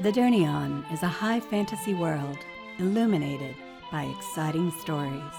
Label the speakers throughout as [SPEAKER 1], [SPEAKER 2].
[SPEAKER 1] The Durnion is a high fantasy world illuminated by exciting stories.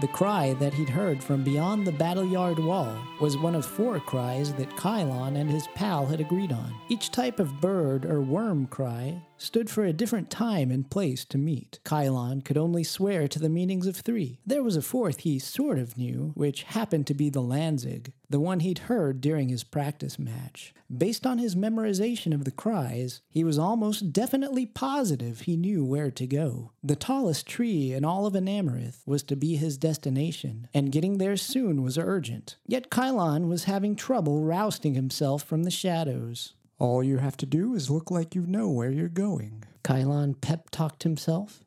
[SPEAKER 2] The cry that he'd heard from beyond the battle yard wall was one of four cries that Kylon and his pal had agreed on. Each type of bird or worm cry stood for a different time and place to meet. Kylon could only swear to the meanings of three. There was a fourth he sort of knew, which happened to be the Lanzig, the one he'd heard during his practice match. Based on his memorization of the cries, he was almost definitely positive he knew where to go. The tallest tree in all of Anamorith was to be his destination, and getting there soon was urgent. Yet Kylon was having trouble rousting himself from the shadows.
[SPEAKER 3] All you have to do is look like you know where you're going.
[SPEAKER 2] Kylon pep talked himself.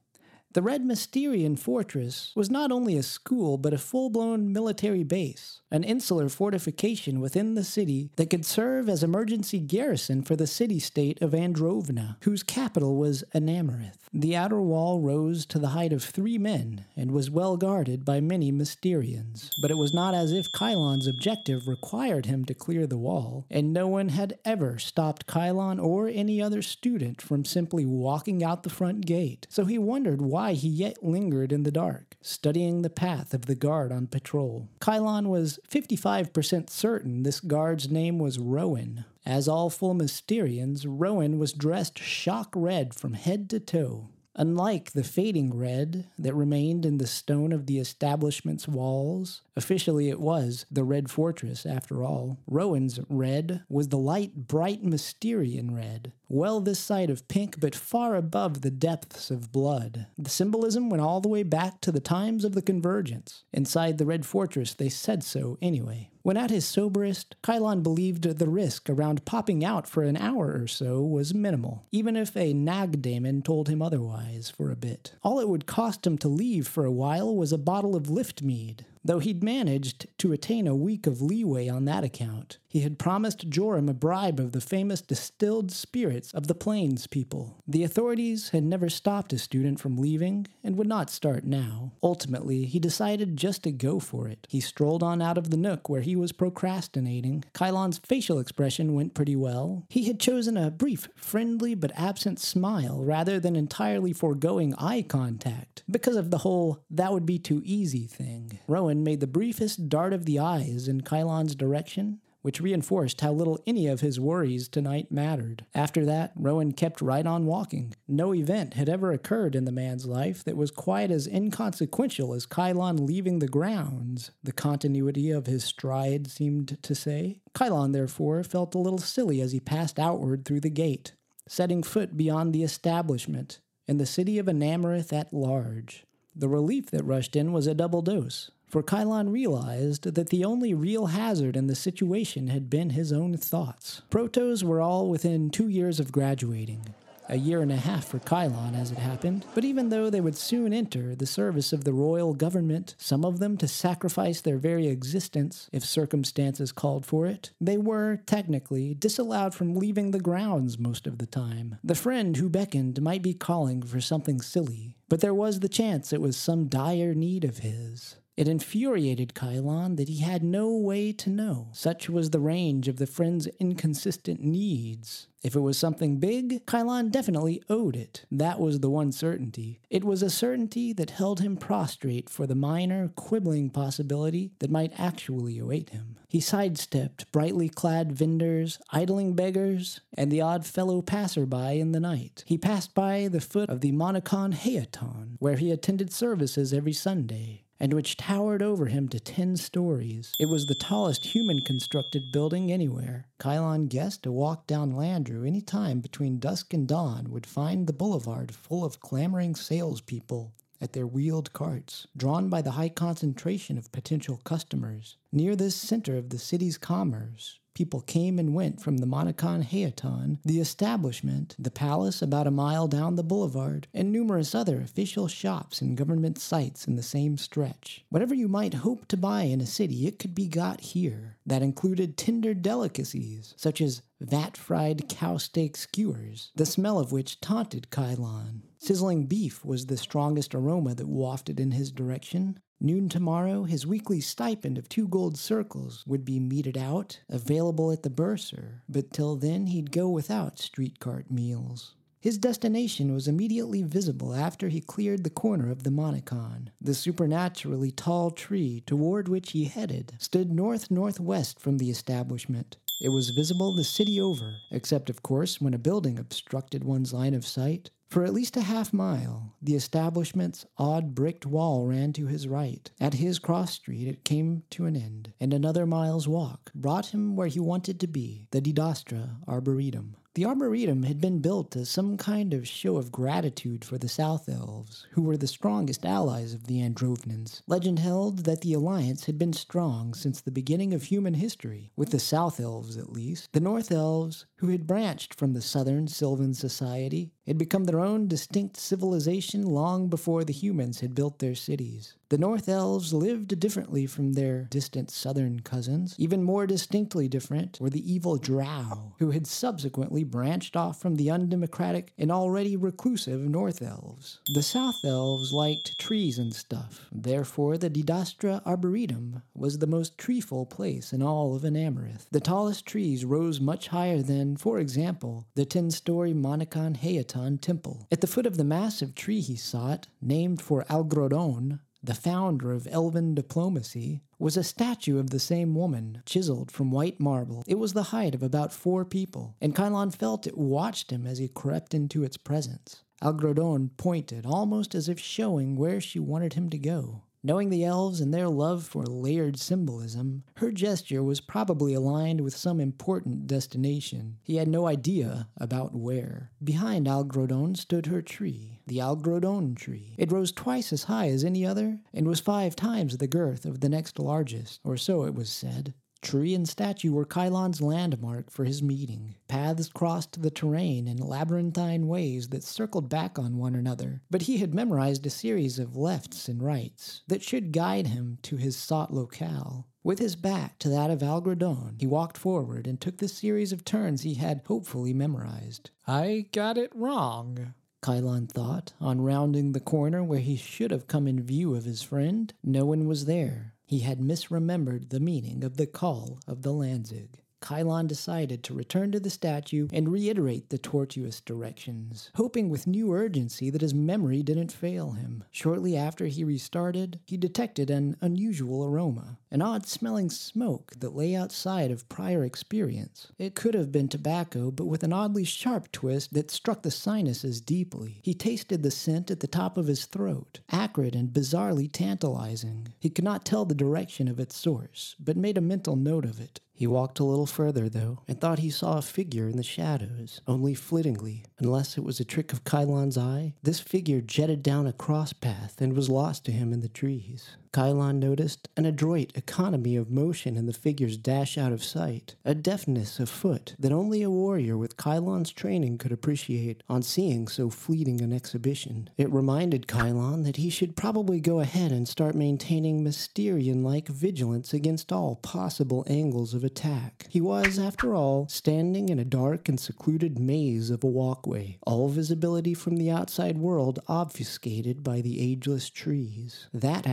[SPEAKER 2] The Red Mysterion Fortress was not only a school, but a full blown military base, an insular fortification within the city that could serve as emergency garrison for the city state of Androvna, whose capital was Anamorith. The outer wall rose to the height of three men and was well guarded by many Mysterions, but it was not as if Kylon's objective required him to clear the wall, and no one had ever stopped Kylon or any other student from simply walking out the front gate. So he wondered why why he yet lingered in the dark, studying the path of the guard on patrol. Kylon was 55% certain this guard's name was Rowan. As all full Mysterions, Rowan was dressed shock red from head to toe. Unlike the fading red that remained in the stone of the establishment's walls, officially it was the Red Fortress after all. Rowan's red was the light, bright Mysterion red, well this side of pink, but far above the depths of blood. The symbolism went all the way back to the times of the Convergence. Inside the Red Fortress, they said so anyway. When at his soberest, Kylon believed the risk around popping out for an hour or so was minimal, even if a nag daemon told him otherwise for a bit. All it would cost him to leave for a while was a bottle of lift mead, though he'd managed to attain a week of leeway on that account. He had promised Joram a bribe of the famous distilled spirits of the Plains people. The authorities had never stopped a student from leaving and would not start now. Ultimately, he decided just to go for it. He strolled on out of the nook where he was procrastinating. Kylon's facial expression went pretty well. He had chosen a brief, friendly but absent smile rather than entirely foregoing eye contact because of the whole that would be too easy thing. Rowan made the briefest dart of the eyes in Kylon's direction which reinforced how little any of his worries tonight mattered. After that, Rowan kept right on walking. No event had ever occurred in the man's life that was quite as inconsequential as Kylon leaving the grounds, the continuity of his stride seemed to say. Kylon, therefore, felt a little silly as he passed outward through the gate, setting foot beyond the establishment, and the city of Anamorith at large. The relief that rushed in was a double dose for Kylon realized that the only real hazard in the situation had been his own thoughts. Protos were all within two years of graduating. A year and a half for Kylon, as it happened, but even though they would soon enter the service of the royal government, some of them to sacrifice their very existence if circumstances called for it, they were, technically, disallowed from leaving the grounds most of the time. The friend who beckoned might be calling for something silly, but there was the chance it was some dire need of his. It infuriated Kylon that he had no way to know. Such was the range of the friend's inconsistent needs. If it was something big, Kylon definitely owed it. That was the one certainty. It was a certainty that held him prostrate for the minor, quibbling possibility that might actually await him. He sidestepped brightly clad vendors, idling beggars, and the odd fellow passerby in the night. He passed by the foot of the Monacon Hayaton, where he attended services every Sunday and which towered over him to ten stories. It was the tallest human constructed building anywhere. Kylon guessed a walk down Landru any time between dusk and dawn would find the boulevard full of clamoring salespeople at their wheeled carts, drawn by the high concentration of potential customers. Near this center of the city's commerce, People came and went from the Monacon Hayaton, the establishment, the palace about a mile down the boulevard, and numerous other official shops and government sites in the same stretch. Whatever you might hope to buy in a city, it could be got here. That included tender delicacies, such as vat fried cow steak skewers, the smell of which taunted Kylon. Sizzling beef was the strongest aroma that wafted in his direction. Noon tomorrow, his weekly stipend of two gold circles would be meted out, available at the bursar, but till then he'd go without street cart meals. His destination was immediately visible after he cleared the corner of the Monicon. The supernaturally tall tree toward which he headed stood north northwest from the establishment. It was visible the city over, except, of course, when a building obstructed one's line of sight. For at least a half mile, the establishment's odd bricked wall ran to his right. At his cross street, it came to an end, and another mile's walk brought him where he wanted to be the Didastra Arboretum. The Arboretum had been built as some kind of show of gratitude for the South Elves, who were the strongest allies of the Androvnans. Legend held that the alliance had been strong since the beginning of human history, with the South Elves at least. The North Elves, who had branched from the Southern Sylvan Society, had become their own distinct civilization long before the humans had built their cities. The North Elves lived differently from their distant southern cousins. Even more distinctly different were the evil Drau, who had subsequently branched off from the undemocratic and already reclusive North Elves. The South Elves liked trees and stuff. Therefore, the Didastra Arboretum was the most treeful place in all of Anamorith. The tallest trees rose much higher than, for example, the ten-story Monicon Hayaton Temple. At the foot of the massive tree he sought, named for Algrodon, the founder of elven diplomacy, was a statue of the same woman, chiseled from white marble. It was the height of about four people, and Kylon felt it watched him as he crept into its presence. Algrodon pointed, almost as if showing where she wanted him to go. Knowing the elves and their love for layered symbolism, her gesture was probably aligned with some important destination. He had no idea about where. Behind Algrodon stood her tree, the Algrodon tree. It rose twice as high as any other and was five times the girth of the next largest, or so it was said. Tree and statue were Kylon's landmark for his meeting. Paths crossed the terrain in labyrinthine ways that circled back on one another, but he had memorized a series of lefts and rights that should guide him to his sought locale. With his back to that of Algrodon, he walked forward and took the series of turns he had hopefully memorized.
[SPEAKER 4] I got it wrong.
[SPEAKER 2] Kylon thought, on rounding the corner where he should have come in view of his friend. No one was there. He had misremembered the meaning of the call of the Lanzig. Kylon decided to return to the statue and reiterate the tortuous directions, hoping with new urgency that his memory didn't fail him. Shortly after he restarted, he detected an unusual aroma, an odd smelling smoke that lay outside of prior experience. It could have been tobacco, but with an oddly sharp twist that struck the sinuses deeply. He tasted the scent at the top of his throat, acrid and bizarrely tantalizing. He could not tell the direction of its source, but made a mental note of it. He walked a little further, though, and thought he saw a figure in the shadows, only flittingly. Unless it was a trick of Kylon's eye, this figure jetted down a cross path and was lost to him in the trees. Kylon noticed an adroit economy of motion in the figure's dash out of sight, a deftness of foot that only a warrior with Kylon's training could appreciate on seeing so fleeting an exhibition. It reminded Kylon that he should probably go ahead and start maintaining Mysterion like vigilance against all possible angles of attack. He was, after all, standing in a dark and secluded maze of a walkway, all visibility from the outside world obfuscated by the ageless trees. That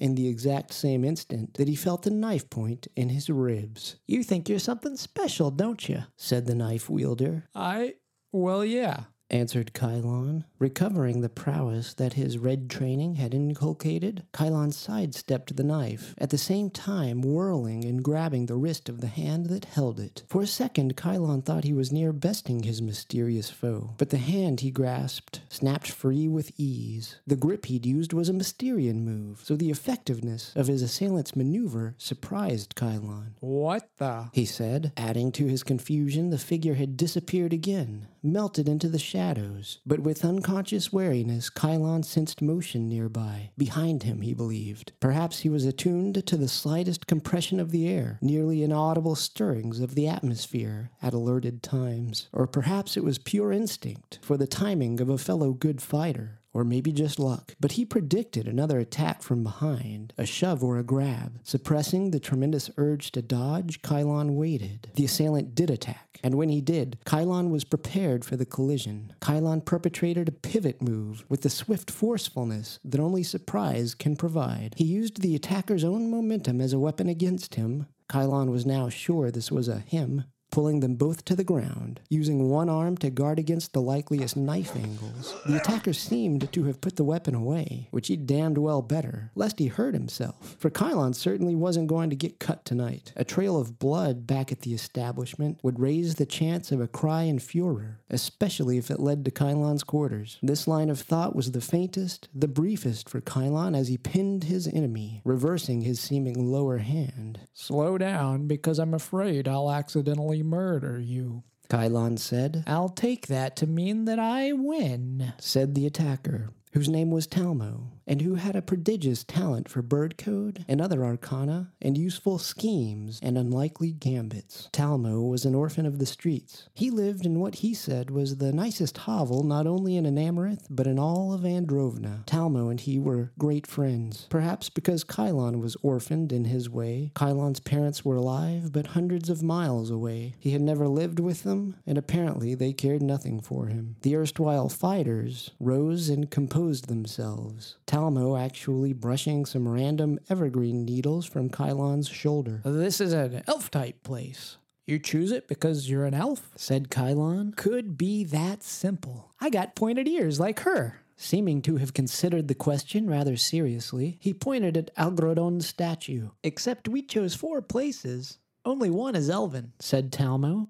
[SPEAKER 2] in the exact same instant that he felt a knife point in his ribs. You think you're something special, don't you? said the knife wielder.
[SPEAKER 4] I. Well, yeah.
[SPEAKER 2] Answered Kylon. Recovering the prowess that his red training had inculcated, Kylon sidestepped the knife, at the same time whirling and grabbing the wrist of the hand that held it. For a second, Kylon thought he was near besting his mysterious foe, but the hand he grasped snapped free with ease. The grip he'd used was a Mysterion move, so the effectiveness of his assailant's maneuver surprised Kylon.
[SPEAKER 4] What the?
[SPEAKER 2] He said, adding to his confusion, the figure had disappeared again, melted into the shadows. But with unconscious wariness, Kylon sensed motion nearby. Behind him, he believed. Perhaps he was attuned to the slightest compression of the air, nearly inaudible stirrings of the atmosphere at alerted times. Or perhaps it was pure instinct for the timing of a fellow good fighter. Or maybe just luck, but he predicted another attack from behind, a shove or a grab. Suppressing the tremendous urge to dodge, Kylon waited. The assailant did attack, and when he did, Kylon was prepared for the collision. Kylon perpetrated a pivot move with the swift forcefulness that only surprise can provide. He used the attacker's own momentum as a weapon against him. Kylon was now sure this was a him, pulling them both to the ground, using one arm to guard against the likeliest knife angles. The attacker seemed to have put the weapon away, which he damned well better, lest he hurt himself, for Kylon certainly wasn't going to get cut tonight. A trail of blood back at the establishment would raise the chance of a cry and furor, especially if it led to Kylon's quarters. This line of thought was the faintest, the briefest for Kylon as he pinned his enemy, reversing his seeming lower hand.
[SPEAKER 4] Slow down, because I'm afraid I'll accidentally murder you.
[SPEAKER 2] Kylon said,
[SPEAKER 4] I'll take that to mean that I win.
[SPEAKER 2] said the attacker, whose name was Talmo, and who had a prodigious talent for bird code and other arcana and useful schemes and unlikely gambits. Talmo was an orphan of the streets. He lived in what he said was the nicest hovel not only in Anamorith but in all of Androvna. Talmo and he were great friends, perhaps because Kylon was orphaned in his way. Kylon's parents were alive but hundreds of miles away. He had never lived with them, and apparently they cared nothing for him. The erstwhile fighters rose and composed themselves. Talmo actually brushing some random evergreen needles from Kylon's shoulder.
[SPEAKER 4] This is an elf type place. You choose it because you're an elf?
[SPEAKER 2] Said Kylon,
[SPEAKER 4] Could be that simple. I got pointed ears like her.
[SPEAKER 2] seeming to have considered the question rather seriously. He pointed at Algrodon's statue.
[SPEAKER 4] Except we chose four places. Only one is elven.
[SPEAKER 2] Said Talmo,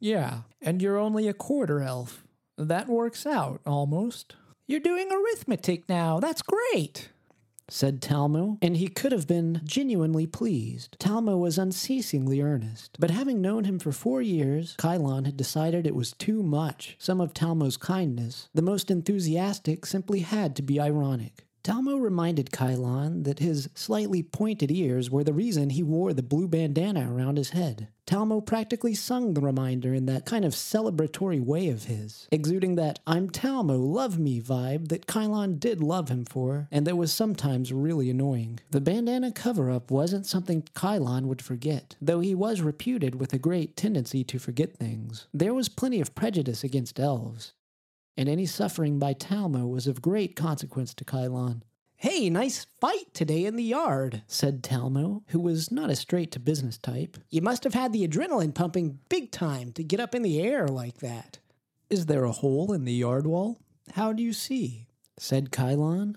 [SPEAKER 4] Yeah, and you're only a quarter elf. That works out, almost. You're doing arithmetic now. That's great.
[SPEAKER 2] said Talmo, and he could have been genuinely pleased. Talmo was unceasingly earnest, but having known him for four years, Kylon had decided it was too much. Some of Talmo's kindness, the most enthusiastic, simply had to be ironic. Talmo reminded Kylon that his slightly pointed ears were the reason he wore the blue bandana around his head. Talmo practically sung the reminder in that kind of celebratory way of his, exuding that I'm Talmo, love me vibe that Kylon did love him for, and that was sometimes really annoying. The bandana cover up wasn't something Kylon would forget, though he was reputed with a great tendency to forget things. There was plenty of prejudice against elves, and any suffering by Talmo was of great consequence to Kylon.
[SPEAKER 4] Hey, nice fight today in the yard.
[SPEAKER 2] Said Talmo, who was not a straight to business type.
[SPEAKER 4] You must have had the adrenaline pumping big time to get up in the air like that.
[SPEAKER 3] Is there a hole in the yard wall? How do you see?
[SPEAKER 2] Said Kylon.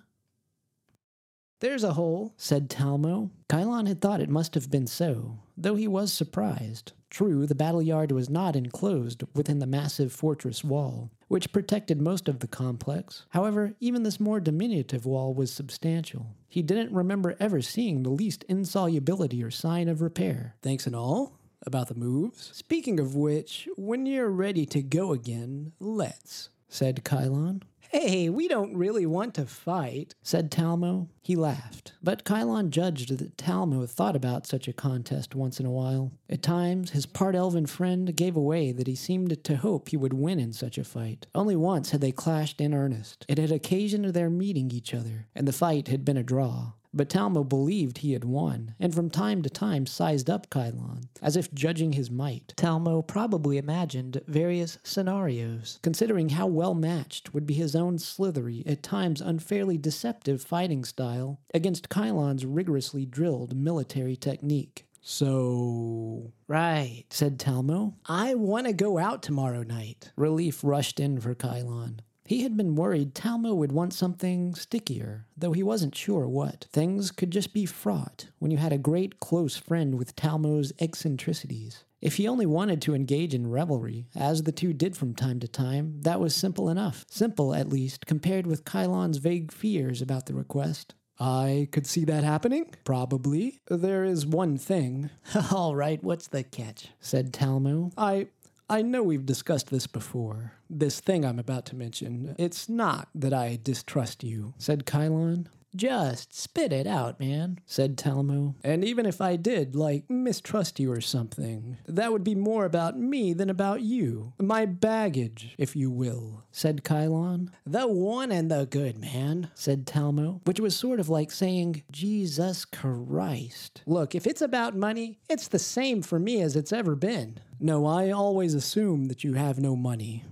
[SPEAKER 4] There's a hole.
[SPEAKER 2] Said Talmo. Kylon had thought it must have been so, though he was surprised. True, the battle yard was not enclosed within the massive fortress wall, which protected most of the complex. However, even this more diminutive wall was substantial. He didn't remember ever seeing the least insolubility or sign of repair.
[SPEAKER 3] Thanks and all about the moves. Speaking of which, when you're ready to go again, let's.
[SPEAKER 2] Said Kylon.
[SPEAKER 4] Hey, we don't really want to fight.
[SPEAKER 2] Said Talmo. He laughed, but Kylon judged that Talmo thought about such a contest once in a while. At times, his part elven friend gave away that he seemed to hope he would win in such a fight. Only once had they clashed in earnest. It had occasioned their meeting each other, and the fight had been a draw. But Talmo believed he had won, and from time to time sized up Kylon, as if judging his might. Talmo probably imagined various scenarios, considering how well matched would be his own slithery, at times unfairly deceptive fighting style against Kylon's rigorously drilled military technique.
[SPEAKER 3] So.
[SPEAKER 2] Right, said Talmo.
[SPEAKER 4] I want to go out tomorrow night.
[SPEAKER 2] Relief rushed in for Kylon. He had been worried Talmo would want something stickier, though he wasn't sure what. Things could just be fraught when you had a great close friend with Talmo's eccentricities. If he only wanted to engage in revelry, as the two did from time to time, that was simple enough. Simple, at least, compared with Kylon's vague fears about the request.
[SPEAKER 3] I could see that happening. Probably. There is one thing.
[SPEAKER 4] All right, what's the catch?
[SPEAKER 2] Said Talmo.
[SPEAKER 3] I I know we've discussed this before. This thing I'm about to mention. It's not that I distrust you.
[SPEAKER 2] Said Kylon. Just spit it out, man, said Talmo. And even if I did, like, mistrust you or something, that would be more about me than about you. My baggage, if you will, said Kylon. The one and the good, man, said Talmo, which was sort of like saying, Jesus Christ. Look, if it's about money, it's the same for me as it's ever been. No, I always assume that you have no money.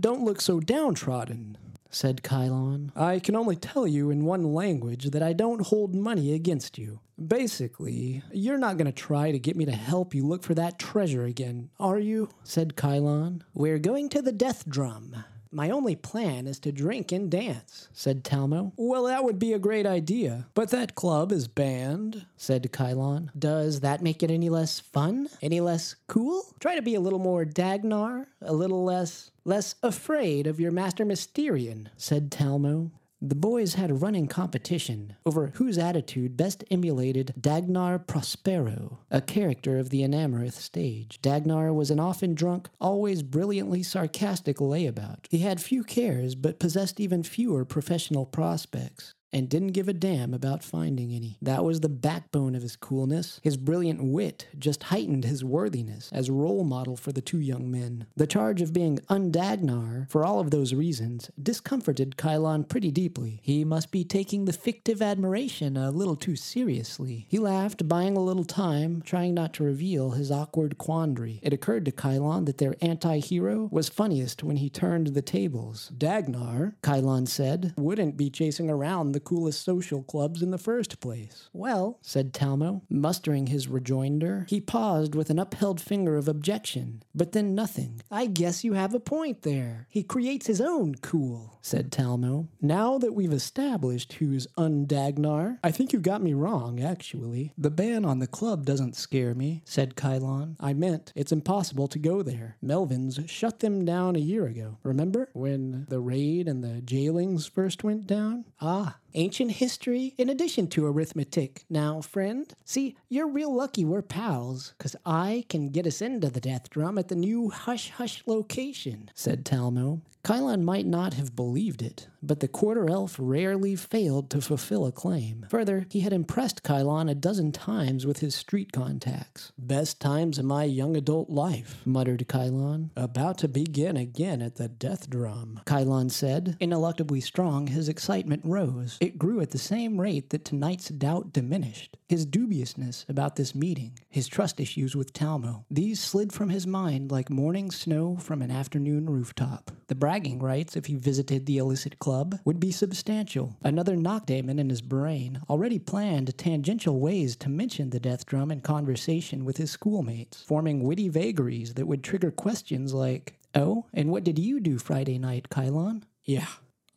[SPEAKER 2] Don't look so downtrodden said Kylon. I can only tell you in one language that I don't hold money against you. Basically, you're not going to try to get me to help you look for that treasure again, are you? said Kylon. We're going to the death drum. My only plan is to drink and dance, said Talmo. Well, that would be a great idea, but that club is banned, said Kylon. Does that make it any less fun? Any less cool? Try to be a little more Dagnar, a little less less afraid of your master Mysterion, said Talmo. The boys had a running competition over whose attitude best emulated Dagnar Prospero, a character of the Anamorith stage. Dagnar was an often drunk, always brilliantly sarcastic layabout. He had few cares, but possessed even fewer professional prospects and didn't give a damn about finding any. That was the backbone of his coolness. His brilliant wit just heightened his worthiness as role model for the two young men. The charge of being undagnar, for all of those reasons, discomforted Kylon pretty deeply. He must be taking the fictive admiration a little too seriously. He laughed, buying a little time, trying not to reveal his awkward quandary. It occurred to Kylon that their anti-hero was funniest when he turned the tables. Dagnar, Kylon said, wouldn't be chasing around the coolest social clubs in the first place. Well, said Talmo, mustering his rejoinder, he paused with an upheld finger of objection, but then nothing. I guess you have a point there. He creates his own cool, said Talmo. Now that we've established who's undagnar, I think you got me wrong, actually. The ban on the club doesn't scare me, said Kylon. I meant it's impossible to go there. Melvin's shut them down a year ago. Remember? When the raid and the jailings first went down? Ah, ancient history in addition to arithmetic. Now, friend, see, you're real lucky we're pals, because I can get us into the death drum at the new Hush Hush location, said Talmo. Kylon might not have believed it, but the quarter elf rarely failed to fulfill a claim. Further, he had impressed Kylon a dozen times with his street contacts. Best times of my young adult life, muttered Kylon. About to begin again at the death drum, Kylon said. Ineluctably strong, his excitement rose. It grew at the same rate that tonight's doubt diminished. His dubiousness about this meeting, his trust issues with Talmo, these slid from his mind like morning snow from an afternoon rooftop. The bragging rights, if he visited the illicit club, would be substantial. Another knockdaemon in his brain already planned tangential ways to mention the death drum in conversation with his schoolmates, forming witty vagaries that would trigger questions like, Oh, and what did you do Friday night, Kylon? Yeah,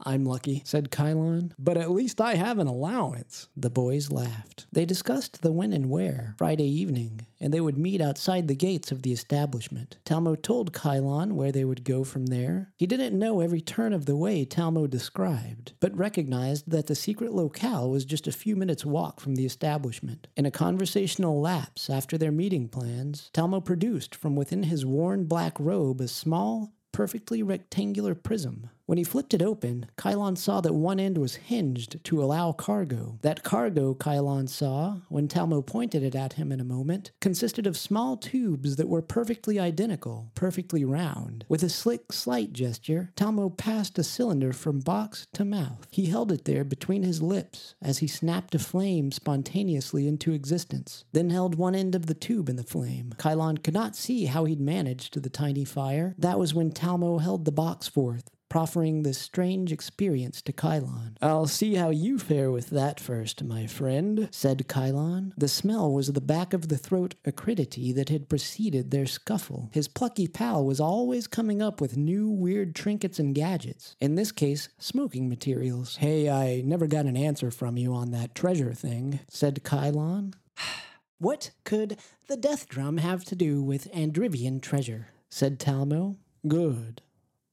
[SPEAKER 2] I'm lucky, said Kylon. But at least I have an allowance. The boys laughed. They discussed the when and where, Friday evening, and they would meet outside the gates of the establishment. Talmo told Kylon where they would go from there. He didn't know every turn of the way Talmo described, but recognized that the secret locale was just a few minutes' walk from the establishment. In a conversational lapse after their meeting plans, Talmo produced from within his worn black robe a small, perfectly rectangular prism. When he flipped it open, Kylon saw that one end was hinged to allow cargo. That cargo, Kylon saw, when Talmo pointed it at him in a moment, consisted of small tubes that were perfectly identical, perfectly round. With a slick, slight gesture, Talmo passed a cylinder from box to mouth. He held it there between his lips as he snapped a flame spontaneously into existence, then held one end of the tube in the flame. Kylon could not see how he'd managed the tiny fire. That was when Talmo held the box forth proffering this strange experience to Kylon. I'll see how you fare with that first, my friend, said Kylon. The smell was the back of the throat acridity that had preceded their scuffle. His plucky pal was always coming up with new weird trinkets and gadgets, in this case, smoking materials. Hey, I never got an answer from you on that treasure thing, said Kylon. what could the death drum have to do with Andrivian treasure? said Talmo. Good.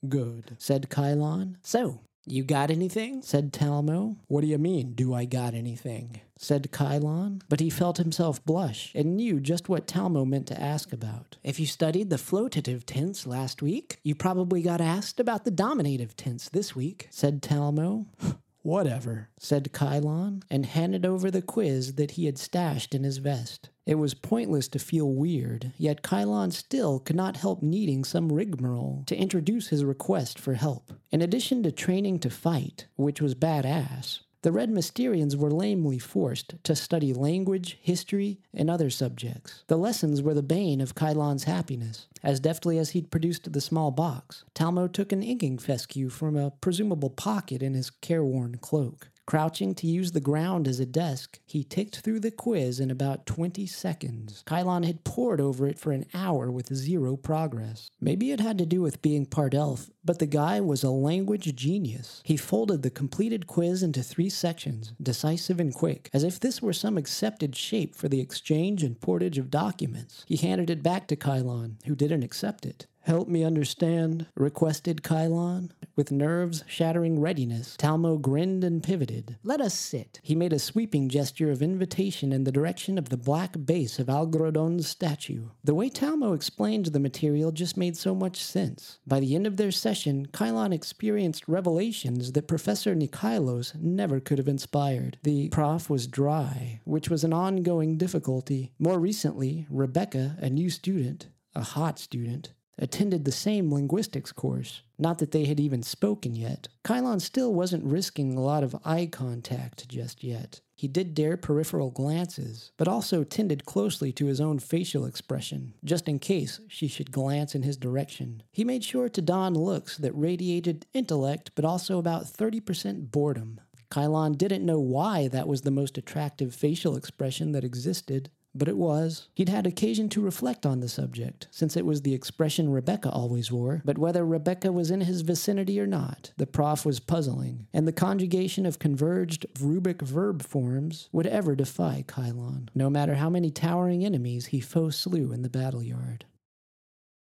[SPEAKER 2] Good, said Kylon. So, you got anything? said Talmo. What do you mean, do I got anything? said Kylon, but he felt himself blush and knew just what Talmo meant to ask about. If you studied the flotative tense last week, you probably got asked about the dominative tense this week, said Talmo. Whatever, said Kylon, and handed over the quiz that he had stashed in his vest. It was pointless to feel weird, yet Kylon still could not help needing some rigmarole to introduce his request for help. In addition to training to fight, which was badass, the Red Mysterions were lamely forced to study language, history, and other subjects. The lessons were the bane of Kylon's happiness. As deftly as he'd produced the small box, Talmo took an inking fescue from a presumable pocket in his careworn cloak. Crouching to use the ground as a desk, he ticked through the quiz in about 20 seconds. Kylon had pored over it for an hour with zero progress. Maybe it had to do with being part elf, but the guy was a language genius. He folded the completed quiz into three sections, decisive and quick, as if this were some accepted shape for the exchange and portage of documents. He handed it back to Kylon, who didn't accept it. Help me understand, requested Kylon. With nerves shattering readiness, Talmo grinned and pivoted. Let us sit. He made a sweeping gesture of invitation in the direction of the black base of Algrodon's statue. The way Talmo explained the material just made so much sense. By the end of their session, Kylon experienced revelations that Professor Nikhailos never could have inspired. The prof was dry, which was an ongoing difficulty. More recently, Rebecca, a new student, a hot student, attended the same linguistics course. Not that they had even spoken yet. Kylon still wasn't risking a lot of eye contact just yet. He did dare peripheral glances, but also tended closely to his own facial expression, just in case she should glance in his direction. He made sure to don looks that radiated intellect, but also about 30% boredom. Kylon didn't know why that was the most attractive facial expression that existed, but it was. He'd had occasion to reflect on the subject, since it was the expression Rebecca always wore, but whether Rebecca was in his vicinity or not, the prof was puzzling, and the conjugation of converged rubric verb forms would ever defy Kylon, no matter how many towering enemies he foe slew in the battle yard.